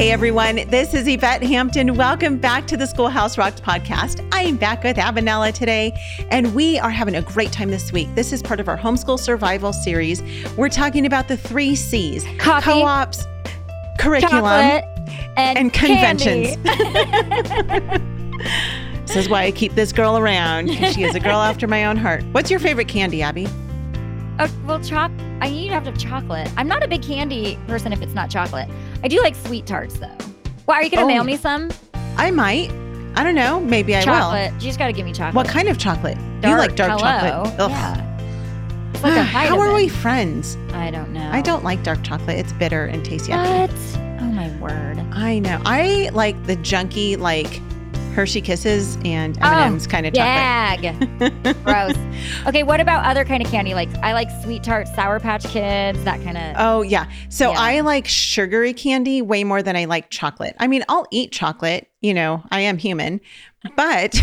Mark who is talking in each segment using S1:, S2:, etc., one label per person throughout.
S1: Hey everyone, this is Yvette Hampton. Welcome back to the Schoolhouse Rocked podcast. I am back with Abinella today, and we are having a great time this week. This is part of our homeschool survival series. We're talking about the three C's
S2: Coffee,
S1: co-ops, curriculum,
S2: and,
S1: and conventions.
S2: candy.
S1: This is why I keep this girl around. She is a girl after my own heart. What's your favorite candy, Abby?
S2: Uh, well, choc. I need to have to have chocolate. I'm not a big candy person if it's not chocolate. I do like sweet tarts though. Well, are you gonna
S1: Oh,
S2: mail me some
S1: I might. I don't know. Maybe I will.
S2: chocolate? You just gotta give me chocolate.
S1: What kind of chocolate? you like dark
S2: hello.
S1: chocolate? Ugh.
S2: Yeah. It's like a
S1: How are we friends?
S2: I don't know.
S1: I don't like dark chocolate. It's bitter and tastes yucky.
S2: What? Oh my word.
S1: I know. I like the junky, like Hershey Kisses and
S2: Oh,
S1: M&M's kind of chocolate.
S2: Gag. Gross. Okay, what about other kind of candy? Like I like sweet tarts, sour patch kids, that kind of.
S1: Oh yeah. So
S2: Yeah.
S1: I like sugary candy way more than I like chocolate. I mean, I'll eat chocolate, you know, I am human, but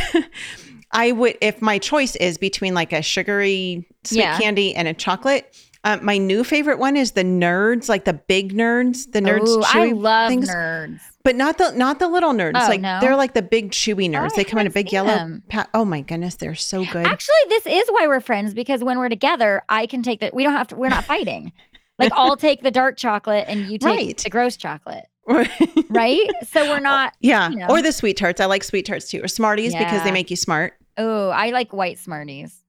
S1: I would if my choice is between like a sugary sweet
S2: Yeah.
S1: candy and a chocolate. Uh, my new favorite one is the nerds, like the big nerds, the nerds
S2: Ooh, I love
S1: things,
S2: nerds.
S1: but not the not the little nerds.
S2: Oh,
S1: like
S2: no?
S1: they're like the big chewy nerds.
S2: I
S1: they come in a big yellow. Pa- oh my goodness, they're so good.
S2: Actually, this is why we're friends because when we're together, I can take the. We don't have to. We're not fighting. Like I'll take the dark chocolate and you take
S1: Right.
S2: the gross chocolate, right? So we're not.
S1: yeah,
S2: you know.
S1: or the sweet tarts. I like sweet tarts too, or Smarties because they make you smart.
S2: Oh, I like white Smarties.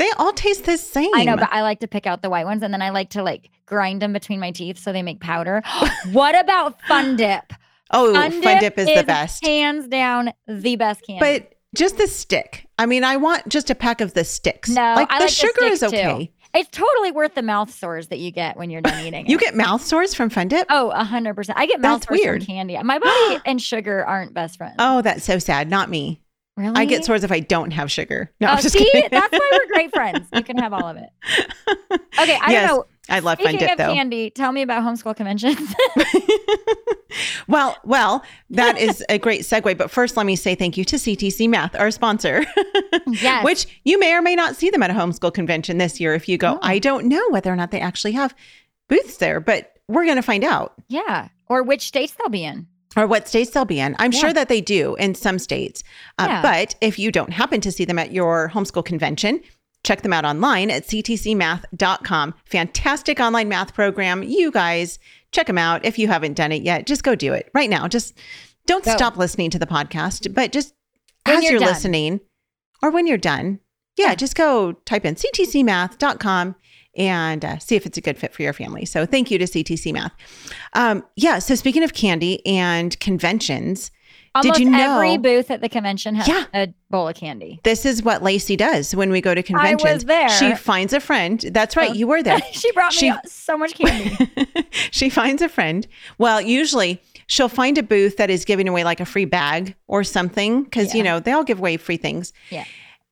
S1: They all taste the same.
S2: I know, but I like to pick out the white ones and then I like to like grind them between my teeth so they make powder. what about Fun Dip?
S1: oh,
S2: Fun
S1: Fun
S2: Dip
S1: Dip is the best.
S2: Hands down, the best candy.
S1: But just the stick. I mean, I want just a pack of the sticks.
S2: No,
S1: like
S2: I
S1: the
S2: like the
S1: sugar is
S2: sticks, too.
S1: okay.
S2: it's totally worth the mouth sores that you get when you're done eating
S1: You get mouth sores from Fun Dip?
S2: Oh, a hundred percent. I get mouth
S1: That's
S2: sores
S1: weird.
S2: from candy. My body and sugar aren't best friends.
S1: Oh, that's so sad. Not me.
S2: Really?
S1: I get sores if I don't have sugar. No,
S2: oh,
S1: I'm just
S2: see,
S1: kidding.
S2: that's why we're great friends. You can have all of it. Okay, I
S1: Yes,
S2: don't know.
S1: I love Fun Dip
S2: of
S1: though.
S2: candy, tell me about homeschool conventions.
S1: well, well, that is a great segue. But first, let me say thank you to CTC Math, our sponsor.
S2: yes.
S1: Which you may or may not see them at a homeschool convention this year. If you go,
S2: Oh.
S1: I don't know whether or not they actually have booths there, but we're going to find out.
S2: yeah. Or which states they'll be in.
S1: Or what states they'll be in. I'm
S2: Yeah.
S1: sure that they do in some states. Uh,
S2: Yeah.
S1: But if you don't happen to see them at your homeschool convention, check them out online at ctcmath.com. Fantastic online math program. You guys check them out. If you haven't done it yet, just go do it right now. Just don't
S2: Go.
S1: stop listening to the podcast, but just
S2: When
S1: as
S2: you're
S1: you're, listening or when you're done, yeah, just go type in ctcmath.com and uh, see if it's a good fit for your family. So thank you to CTC Math. Um, yeah. So speaking of candy and conventions,
S2: Almost
S1: Did you know-
S2: every booth at the convention has
S1: Yeah.
S2: a bowl of candy.
S1: this is what Lacey does when we go to conventions.
S2: I was there.
S1: She finds a friend. That's right. You were there.
S2: she brought me
S1: She-
S2: so much candy.
S1: she finds a friend. Well, usually she'll find a booth that is giving away like a free bag or something because, you know, they all give away free things.
S2: Yeah.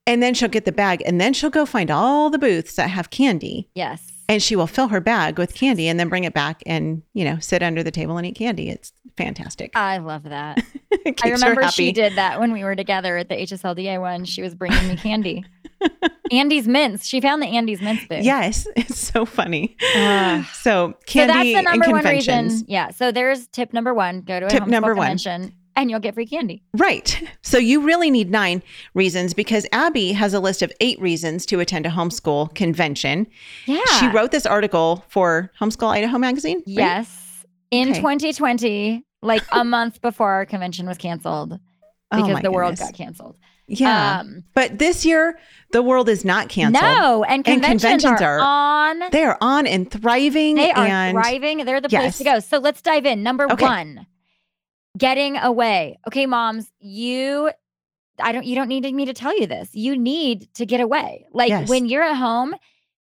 S1: And then she'll get the bag and then she'll go find all the booths that have candy
S2: yes.
S1: and she will fill her bag with candy and then bring it back and, you know, sit under the table and eat candy. It's fantastic.
S2: I love that. I remember she did that when we were together at the HSLDA one. She was bringing me candy. Andes Mints. She found the Andes Mints booth.
S1: Yes, it's so funny.
S2: Ugh.
S1: so
S2: So
S1: candy
S2: that's the
S1: and
S2: number one reason. Yeah. So there's tip number one. Go to a
S1: Tip number one.
S2: convention and you'll get free candy.
S1: Right. So you really need nine reasons because Abby has a list of eight reasons to attend a homeschool convention.
S2: Yeah.
S1: She wrote this article for Homeschool Idaho magazine. right?
S2: Yes. In
S1: Okay.
S2: 2020, like a month before our convention was canceled
S1: Oh
S2: because
S1: my
S2: the world got canceled.
S1: Yeah.
S2: Um,
S1: but this year, the world is not canceled.
S2: no, and
S1: And
S2: conventions,
S1: conventions
S2: are,
S1: are-
S2: on.
S1: They are on and thriving.
S2: They are
S1: and
S2: thriving. They're the place to go. So let's dive in. Number
S1: Okay.
S2: one, getting away. Okay, moms, you I don't you don't need me to tell you this. You need to get away. Like
S1: Yes.
S2: when you're at home,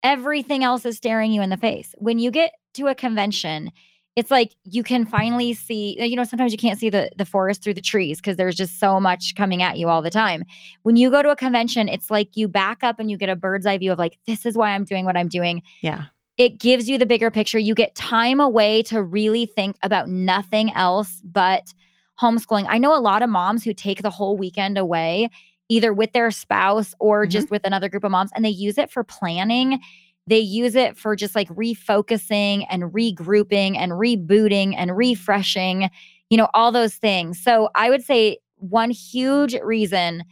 S2: everything else is staring you in the face. When you get to a convention, it's like you can finally see, uh, you know, sometimes you can't see the the forest through the trees because there's just so much coming at you all the time. When you go to a convention, it's like you back up and you get a bird's eye view of like, this is why I'm doing what I'm doing
S1: Yeah.
S2: It gives you the bigger picture. You get time away to really think about nothing else but homeschooling. I know a lot of moms who take the whole weekend away, either with their spouse or
S1: Mhm.
S2: just with another group of moms, and they use it for planning they use it for just like refocusing and regrouping and rebooting and refreshing, you know, all those things. So I would say one huge reason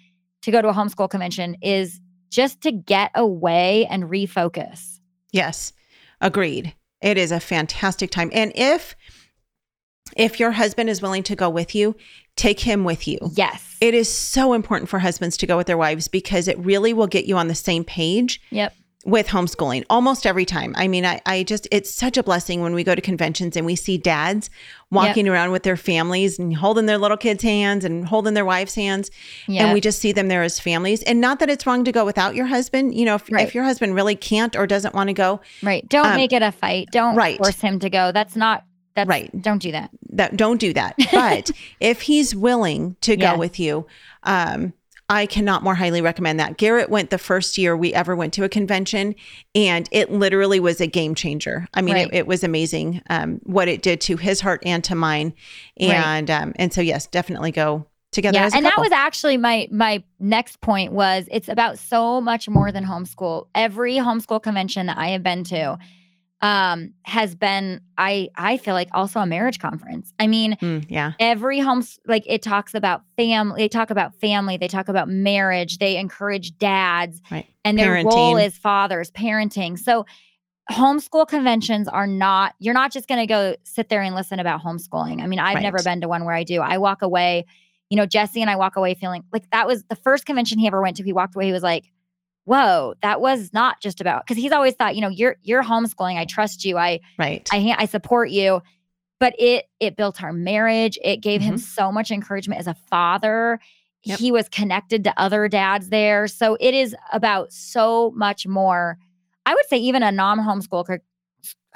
S2: to go to a homeschool convention is just to get away and refocus.
S1: Yes, agreed. It is a fantastic time. And if if your husband is willing to go with you, take him with you.
S2: Yes.
S1: It is so important for husbands to go with their wives because it really will get you on the same page
S2: Yep.
S1: With homeschooling almost every time. I mean, I, I just, it's such a blessing when we go to conventions and we see dads walking around with their families and holding their little kids' hands and holding their wives' hands.
S2: Yeah.
S1: And we just see them there as families. And not that it's wrong to go without your husband. You know, if,
S2: Right.
S1: if your husband really can't or doesn't want to go,
S2: right. Don't
S1: um,
S2: make it a fight. Don't
S1: right.
S2: force him to go. That's not that's
S1: Right.
S2: Don't do that.
S1: that don't do that. But if he's willing to go with you, um, I cannot more highly recommend that. Garritt went the first year we ever went to a convention, and it literally was a game changer. I mean,
S2: Right.
S1: it, it was amazing um, what it did to his heart and to mine.
S2: Right.
S1: And um, and so yes, definitely go together.
S2: yeah
S1: as a
S2: and that was actually my my next point was it's about so much more than homeschool every homeschool convention that i have been to um has been i i feel like also a marriage conference. I mean
S1: Mm, yeah,
S2: every home like it talks about family they talk about family they talk about marriage they encourage dads
S1: Right.
S2: and their role
S1: Parenting.
S2: is fathers parenting. So homeschool conventions are not you're not just going to go sit there and listen about homeschooling. I mean i've never been to one where i do. I walk away you know jesse and i walk away feeling like that was the first convention he ever went to he walked away he was like whoa that was not just about because he's always thought you know you're you're homeschooling i trust you i
S1: right.
S2: I I support you. But it it built our marriage. It gave him
S1: Mhm.
S2: so much encouragement as a father.
S1: Yep.
S2: He was connected to other dads there. So it is about so much more. I would say even a non-homeschool could,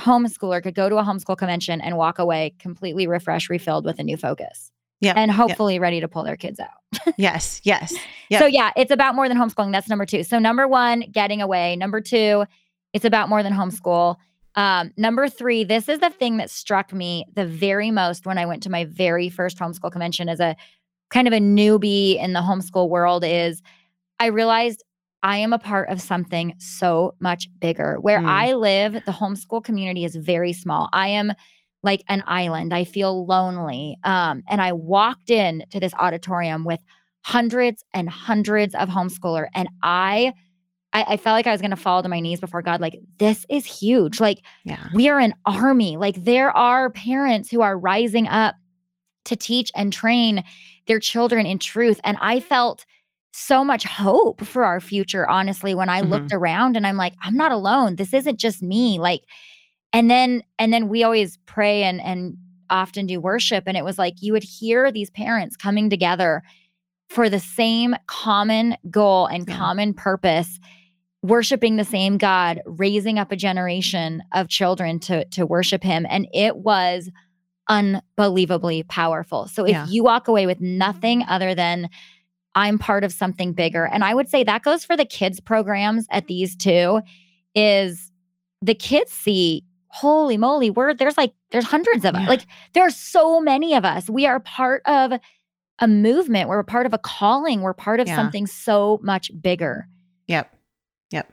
S2: homeschooler could go to a homeschool convention and walk away completely refreshed, refilled with a new focus.
S1: Yeah,
S2: And hopefully ready to pull their kids out.
S1: yes, yes, Yep.
S2: So yeah, it's about more than homeschooling. That's number two. So number one, getting away. Number two, it's about more than homeschool. Um, number three, this is the thing that struck me the very most when I went to my very first homeschool convention as a kind of a newbie in the homeschool world is I realized I am a part of something so much bigger. Where
S1: Mm.
S2: I live, the homeschool community is very small. I am like an island. I feel lonely. Um, and I walked in to this auditorium with hundreds and hundreds of homeschooler, and I, I, I felt like I was going to fall to my knees before God. Like this is huge. Like
S1: yeah,
S2: we are an army. Like there are parents who are rising up to teach and train their children in truth. And I felt so much hope for our future, honestly, when I
S1: Mhm.
S2: looked around and I'm like, I'm not alone. This isn't just me. Like, and then, and then we always pray and, and often do worship. And it was like you would hear these parents coming together for the same common goal and
S1: Yeah.
S2: common purpose worshiping the same God, raising up a generation of children to to worship him and it was unbelievably powerful. So if
S1: Yeah.
S2: you walk away with nothing other than I'm part of something bigger and I would say that goes for the kids programs at these two is the kids see holy moly we're there's like there's hundreds of us
S1: Yeah.
S2: like there are so many of us we are part of a movement we're part of a calling we're part of
S1: Yeah.
S2: something so much bigger
S1: Yep. Yep.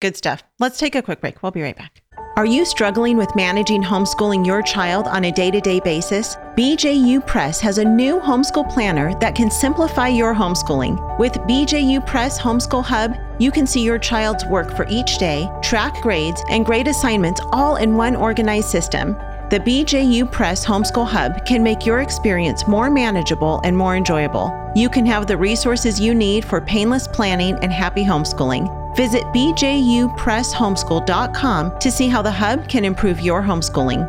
S1: Good stuff. Let's take a quick break. We'll be right back. Are you struggling with managing homeschooling your child on a day to day basis? BJU Press has a new homeschool planner that can simplify your homeschooling. With BJU Press Homeschool Hub, you can see your child's work for each day, track grades, and grade assignments all in one organized system. The BJU Press Homeschool Hub can make your experience more manageable and more enjoyable. You can have the resources you need for painless planning and happy homeschooling. Visit bjupresshomeschool.com to see how the hub can improve your homeschooling.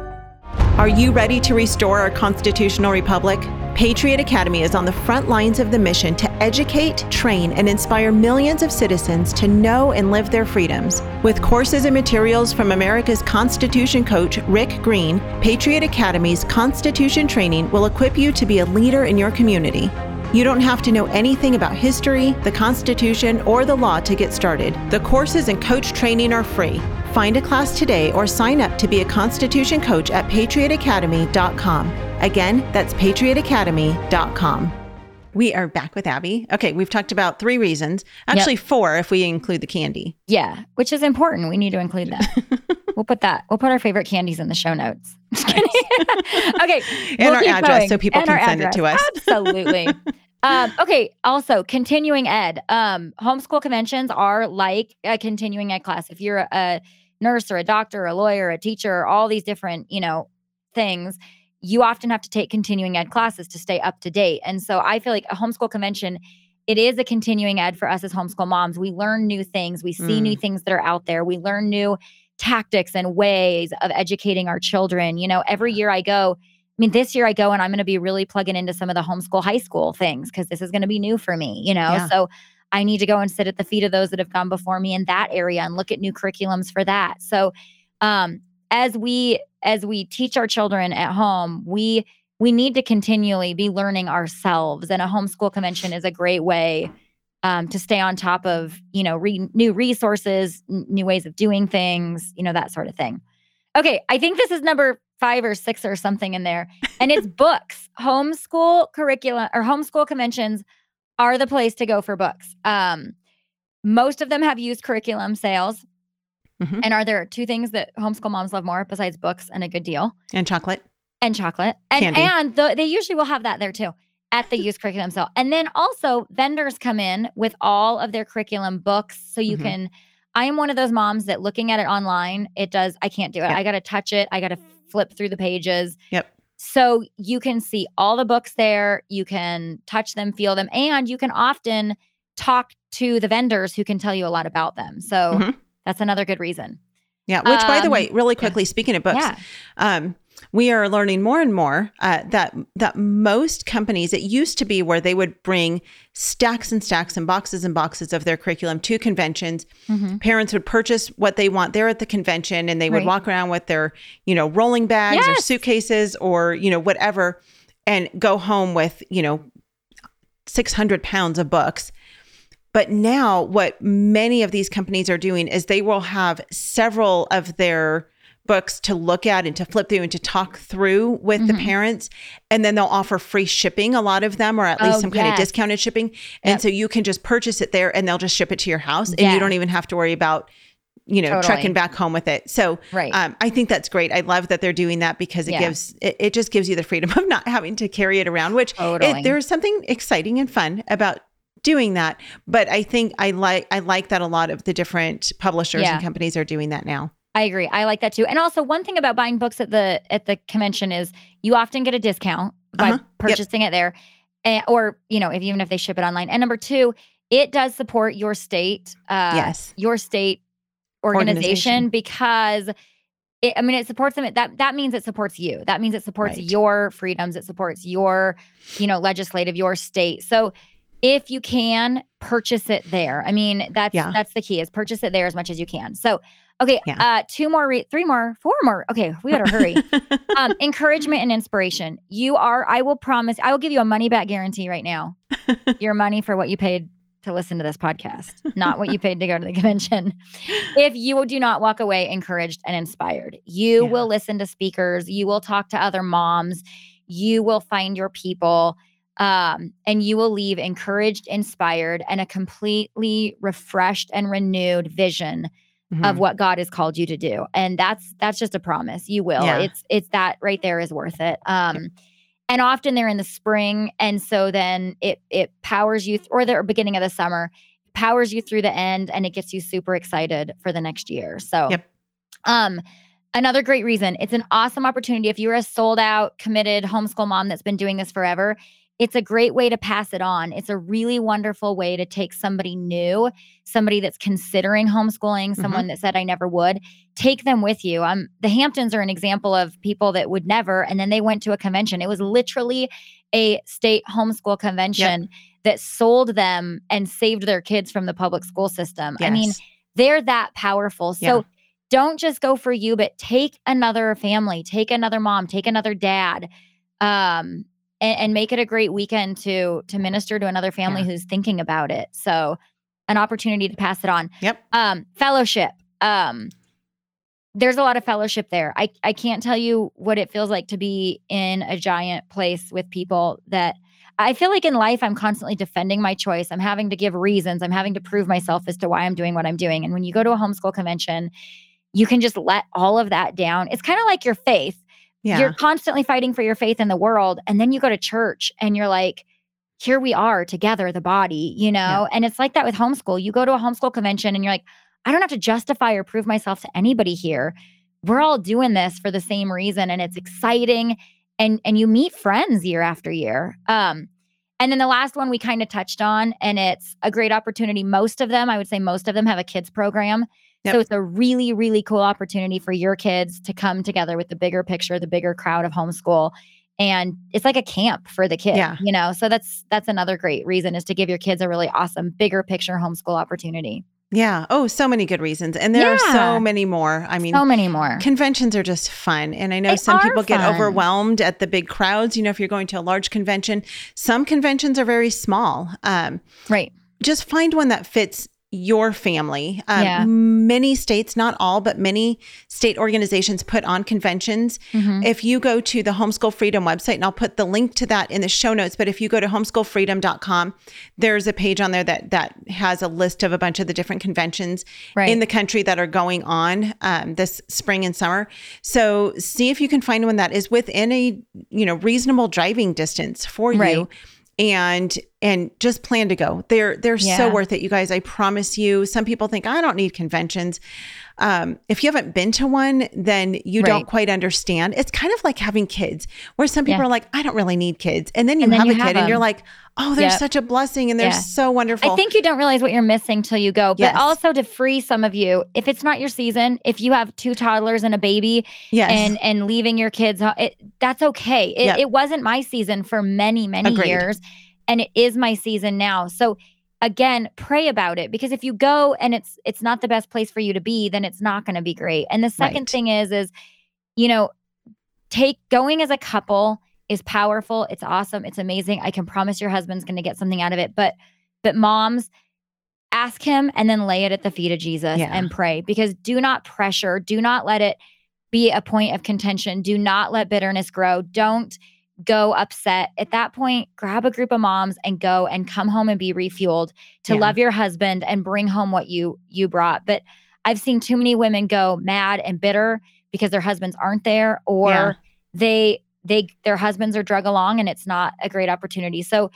S1: Are you ready to restore our constitutional republic? Patriot Academy is on the front lines of the mission to educate, train, and inspire millions of citizens to know and live their freedoms. With courses and materials from America's Constitution coach, Rick Green, Patriot Academy's Constitution training will equip you to be a leader in your community. You don't have to know anything about history, the Constitution, or the law to get started. The courses and coach training are free. Find a class today or sign up to be a Constitution coach at patriotacademy.com. Again, that's patriotacademy.com. We are back with Abby. Okay, we've talked about three reasons. Actually, four if we include the candy.
S2: Yeah, which is important. We need to include that. we'll put that. We'll put our favorite candies in the show notes. Just kidding. okay,
S1: And
S2: we'll
S1: our address
S2: going.
S1: so people
S2: And
S1: can
S2: our
S1: send it to us.
S2: Absolutely. um, okay. Also, continuing ed. Um, homeschool conventions are like a continuing ed class. If you're a, a nurse or a doctor, or a lawyer, a teacher, all these different, you know, things, you often have to take continuing ed classes to stay up to date. And so I feel like a homeschool convention. It is a continuing ed for us as homeschool moms. We learn new things. We see new things that are out there. We learn new tactics and ways of educating our children. You know, every year I go, I mean, this year I go and I'm going to be really plugging into some of the homeschool high school things because this is going to be new for me, you know?
S1: Yeah.
S2: So I need to go and sit at the feet of those that have gone before me in that area and look at new curriculums for that. So um as we as we teach our children at home, we we need to continually be learning ourselves and a homeschool convention is a great way um, to stay on top of you know re- new resources n- new ways of doing things you know that sort of thing. Okay i think this is number five or six or something in there and it's books. Homeschool curriculum or homeschool conventions are the place to go for books. Um, most of them have used curriculum sales
S1: Mhm.
S2: and are there two things that homeschool moms love more besides books and a good deal
S1: And chocolate.
S2: and chocolate and
S1: Candy.
S2: and the, they usually will have that there too at the used curriculum sale and then also vendors come in with all of their curriculum books so you
S1: Mhm.
S2: can i am one of those moms that looking at it online it does i can't do it
S1: Yep.
S2: i gotta touch it i gotta flip through the pages
S1: Yep.
S2: so you can see all the books there you can touch them feel them and you can often talk to the vendors who can tell you a lot about them so
S1: Mhm.
S2: That's another good reason
S1: Yeah. Which, by the
S2: Um,
S1: way, really quickly, speaking of books,
S2: yeah
S1: um, we are learning more and more uh, that that most companies it used to be where they would bring stacks and stacks and boxes and boxes of their curriculum to conventions
S2: Mhm.
S1: parents would purchase what they want there at the convention and they would
S2: Right.
S1: walk around with their you know rolling bags or suitcases or you know whatever and go home with you know 600 pounds of books but now what many of these companies are doing is they will have several of their books to look at and to flip through and to talk through with the
S2: Mhm.
S1: parents and then they'll offer free shipping a lot of them or at least
S2: Oh,
S1: some kind of discounted shipping and
S2: Yep.
S1: so you can just purchase it there and they'll just ship it to your house and
S2: Yeah.
S1: you don't even have to worry about you know
S2: Totally.
S1: trucking back home with it so
S2: right
S1: um, i think that's great i love that they're doing that because it
S2: Yeah.
S1: gives it, it just gives you the freedom of not having to carry it around which
S2: Totally.
S1: it, there's something exciting and fun about doing that but i think i like i like that a lot of the different publishers
S2: Yeah.
S1: and companies are doing that now
S2: I agree. I like that too. And also one thing about buying books at the at the convention is you often get a discount by
S1: Uh-huh. Yep.
S2: purchasing it there. eh, or, you know, if even if they ship it online. And number two, it does support your state uh
S1: yes
S2: your state organization,
S1: Organization.
S2: because it, I mean it supports them that that means it supports you. That means it supports
S1: Right.
S2: your freedoms, it supports your, you know, legislative, your state. So if you can purchase it there. I mean, that's
S1: Yeah.
S2: that's the key is purchase it there as much as you can. So okay,
S1: Yeah.
S2: uh two more re- three more, four more. Okay, we gotta hurry. um, encouragement and inspiration. You are, I will promise, I will give you a money back guarantee right now. Your money for what you paid to listen to this podcast, not what you paid to go to the convention. If you do not walk away encouraged and inspired, you
S1: Yeah.
S2: will listen to speakers, you will talk to other moms, you will find your people, um, and you will leave encouraged, inspired, and a completely refreshed and renewed vision of
S1: Mhm.
S2: what God has called you to do. And that's that's just a promise. You will.
S1: Yeah.
S2: It's it's that right there is worth it. Um and often they're in the spring and so then it it powers you th- or the beginning of the summer powers you through the end and it gets you super excited for the next year. So
S1: Yep.
S2: um another great reason. It's an awesome opportunity if you're a sold out committed homeschool mom that's been doing this forever. It's a great way to pass it on. It's a really wonderful way to take somebody new, somebody that's considering homeschooling, someone that said I never would, take them with you. Um, the Hamptons are an example of people that would never, and then they went to a convention. It was literally a state homeschool convention that sold them and saved their kids from the public school system. I mean, they're that powerful. So
S1: Yeah.
S2: don't just go for you, but take another family, take another mom, take another dad, um, and, and make it a great weekend to to minister to another family
S1: Yeah.
S2: who's thinking about it. So an opportunity to pass it on.
S1: Yep.
S2: Um, fellowship. Um, there's a lot of fellowship there. I, I can't tell you what it feels like to be in a giant place with people that I feel like in life, I'm constantly defending my choice. I'm having to give reasons. I'm having to prove myself as to why I'm doing what I'm doing. And when you go to a homeschool convention, you can just let all of that down. It's kind of like your faith.
S1: Yeah.
S2: You're constantly fighting for your faith in the world. And then you go to church and you're like, here we are together, the body, you know?
S1: Yeah.
S2: And it's like that with homeschool. You go to a homeschool convention and you're like, I don't have to justify or prove myself to anybody here. We're all doing this for the same reason and it's exciting and and you meet friends year after year. Um and then the last one we kind of touched on and it's a great opportunity. Most of them, I would say most of them have a kids program.
S1: Yep.
S2: So it's a really really cool opportunity for your kids to come together with the bigger picture, the bigger crowd of homeschool and it's like a camp for the kids,
S1: Yeah.
S2: you know so that's that's another great reason is to give your kids a really awesome bigger picture homeschool opportunity
S1: Yeah. Oh, so many good reasons. And there are so many more. I mean,
S2: so many more
S1: conventions are just fun. And I know
S2: They
S1: some people get overwhelmed at the big crowds. You know, if you're going to a large convention, some conventions are very small. Um,
S2: right
S1: just find one that fits your family. Um,
S2: Yeah.
S1: Many states, not all, but many state organizations put on conventions.
S2: Mhm.
S1: If you go to the Homeschool Freedom website, and I'll put the link to that in the show notes, but if you go to homeschoolfreedom.com, there's a page on there that that has a list of a bunch of the different conventions
S2: right
S1: in the country that are going on um, this spring and summer. So see if you can find one that is within a you know reasonable driving distance for
S2: Right.
S1: you, and and just plan to go. They're they're so worth it, you guys. I promise you. Some people think I don't need conventions. Um, if you haven't been to one, then you don't quite understand. It's kind of like having kids, where some people
S2: Yeah.
S1: are like, I don't really need kids, and then you
S2: And then
S1: have
S2: you
S1: a
S2: have
S1: kid, and you're like, oh, they're
S2: Yep.
S1: such a blessing, and they're
S2: Yeah.
S1: so wonderful.
S2: I think you don't realize what you're missing till you go. But
S1: Yes.
S2: also to free some of you, if it's not your season, if you have two toddlers and a baby
S1: yes,
S2: and and leaving your kids, it, that's okay. It,
S1: Yep.
S2: it wasn't my season for many many
S1: Agreed.
S2: years, and it is my season now. So again, pray about it because if you go and it's it's not the best place for you to be, then it's not going to be great. And the second
S1: Right.
S2: thing is is you know, take going as a couple is powerful. It's awesome. It's amazing. I can promise your husband's going to get something out of it. But but moms, ask him and then lay it at the feet of Jesus
S1: Yeah.
S2: and pray because do not pressure. Do not let it be a point of contention. Do not let bitterness grow. Don't go upset. At that point, grab a group of moms and go and come home and be refueled to
S1: Yeah.
S2: love your husband and bring home what you you brought. But I've seen too many women go mad and bitter because their husbands aren't there or
S1: Yeah.
S2: they they their husbands are drug along and it's not a great opportunity. So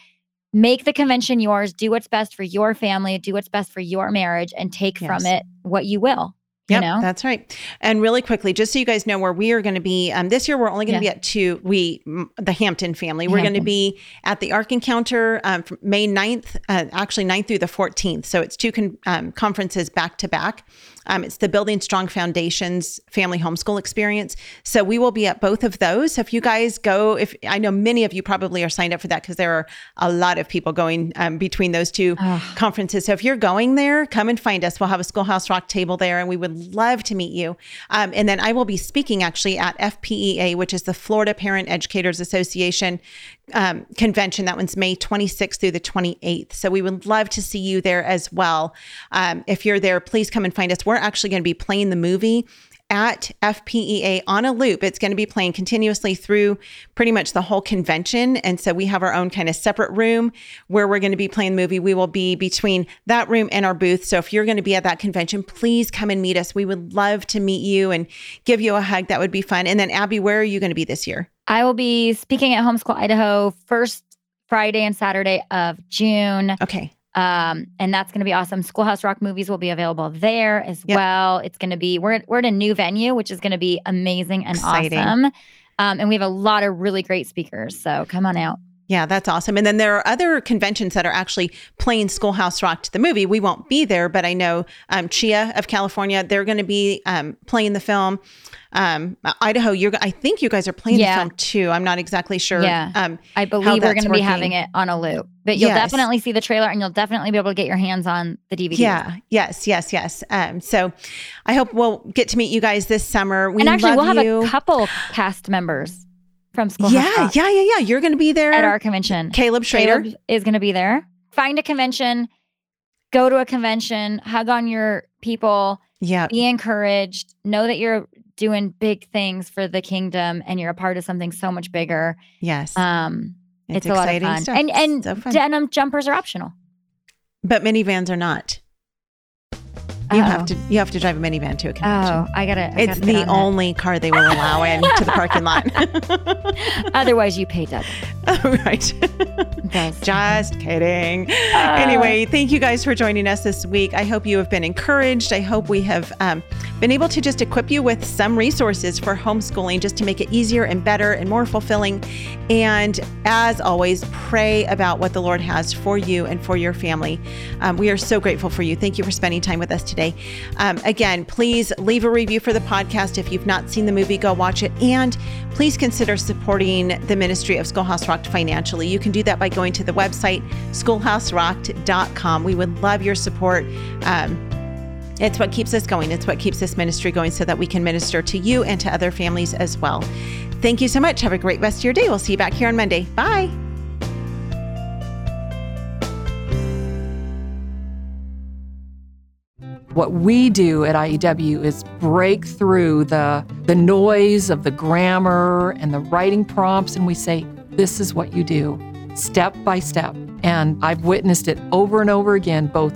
S2: make the convention yours, do what's best for your family, do what's best for your marriage and take from it what you will. You know?
S1: that's right. And really quickly, just so you guys know where we are going to be um, this year, we're only going to
S2: Yeah.
S1: be at two. We, the Hampton family, we're going to be at the Ark Encounter um, from May 9th, uh, actually 9th through the 14th. So it's two con- um, conferences back to back. Um, it's the Building Strong Foundations Family Homeschool Experience. So we will be at both of those. So if you guys go, if I know many of you probably are signed up for that because there are a lot of people going um, between those two conferences. So if you're going there, come and find us. We'll have a Schoolhouse Rocked table there, and we would love to meet you. Um, and then I will be speaking actually at FPEA, which is the Florida Parent Educators Association um, convention. That one's May 26th through the 28th. So we would love to see you there as well. Um, if you're there, please come and find us. We're actually going to be playing the movie at FPEA on a loop. It's going to be playing continuously through pretty much the whole convention. And so we have our own kind of separate room where we're going to be playing the movie. We will be between that room and our booth. So if you're going to be at that convention, please come and meet us. We would love to meet you and give you a hug. That would be fun. And then, Abby, where are you going to be this year?
S2: I will be speaking at Homeschool Idaho first Friday and Saturday of June.
S1: Okay.
S2: Um, and that's going to be awesome. Schoolhouse Rocked movies will be available there as
S1: Yep.
S2: well. It's going to be we're we're at a new venue, which is going to be amazing and
S1: Exciting.
S2: awesome. Um, and we have a lot of really great speakers. So come on out.
S1: Yeah, that's awesome. And then there are other conventions that are actually playing Schoolhouse Rock to the movie. We won't be there, but I know um, CHEA of California, they're going to be um, playing the film. Um, Idaho, you're, I think you guys are playing
S2: Yeah.
S1: the film too. I'm not exactly sure.
S2: Yeah.
S1: Um,
S2: I believe we're going to be having it on a loop, but you'll
S1: Yes.
S2: definitely see the trailer and you'll definitely be able to get your hands on the DVD.
S1: yeah. Yes. Yes. Yes. Um, so I hope we'll get to meet you guys this summer. We
S2: and actually, we'll have
S1: you.
S2: a couple cast members from Schoolhouse
S1: yeah. Yeah. Yeah. Yeah. You're going to be there.
S2: at our convention.
S1: Caleb Schrader.
S2: Caleb is going to be there. Find a convention, go to a convention, hug on your people,
S1: Yeah.
S2: be encouraged, know that you're doing big things for the kingdom and you're a part of something so much bigger.
S1: Yes.
S2: Um, It's, a lot of
S1: exciting
S2: fun.
S1: stuff.
S2: And and
S1: So fun.
S2: denim jumpers are optional.
S1: but minivans are not. You have
S2: Uh-oh.
S1: to you have to drive a minivan to a convention.
S2: Oh, I gotta. I
S1: it's
S2: gotta
S1: the
S2: on
S1: only car they will allow in to the parking lot.
S2: Otherwise, you pay double.
S1: right.
S2: That's-
S1: Just kidding.
S2: Uh.
S1: anyway, thank you guys for joining us this week. I hope you have been encouraged. I hope we have um, been able to just equip you with some resources for homeschooling just to make it easier and better and more fulfilling. And as always, pray about what the Lord has for you and for your family. Um, we are so grateful for you. Thank you for spending time with us today. Um, again, please leave a review for the podcast. If you've not seen the movie, go watch it. And please consider supporting the ministry of Schoolhouse Rocked financially. You can do that by going to the website, schoolhouserocked.com. We would love your support. Um, it's what keeps us going. It's what keeps this ministry going so that we can minister to you and to other families as well. Thank you so much. Have a great rest of your day. We'll see you back here on Monday. Bye.
S3: What we do at IEW is break through the, the noise of the grammar and the writing prompts, and we say, this is what you do, step by step. And I've witnessed it over and over again, both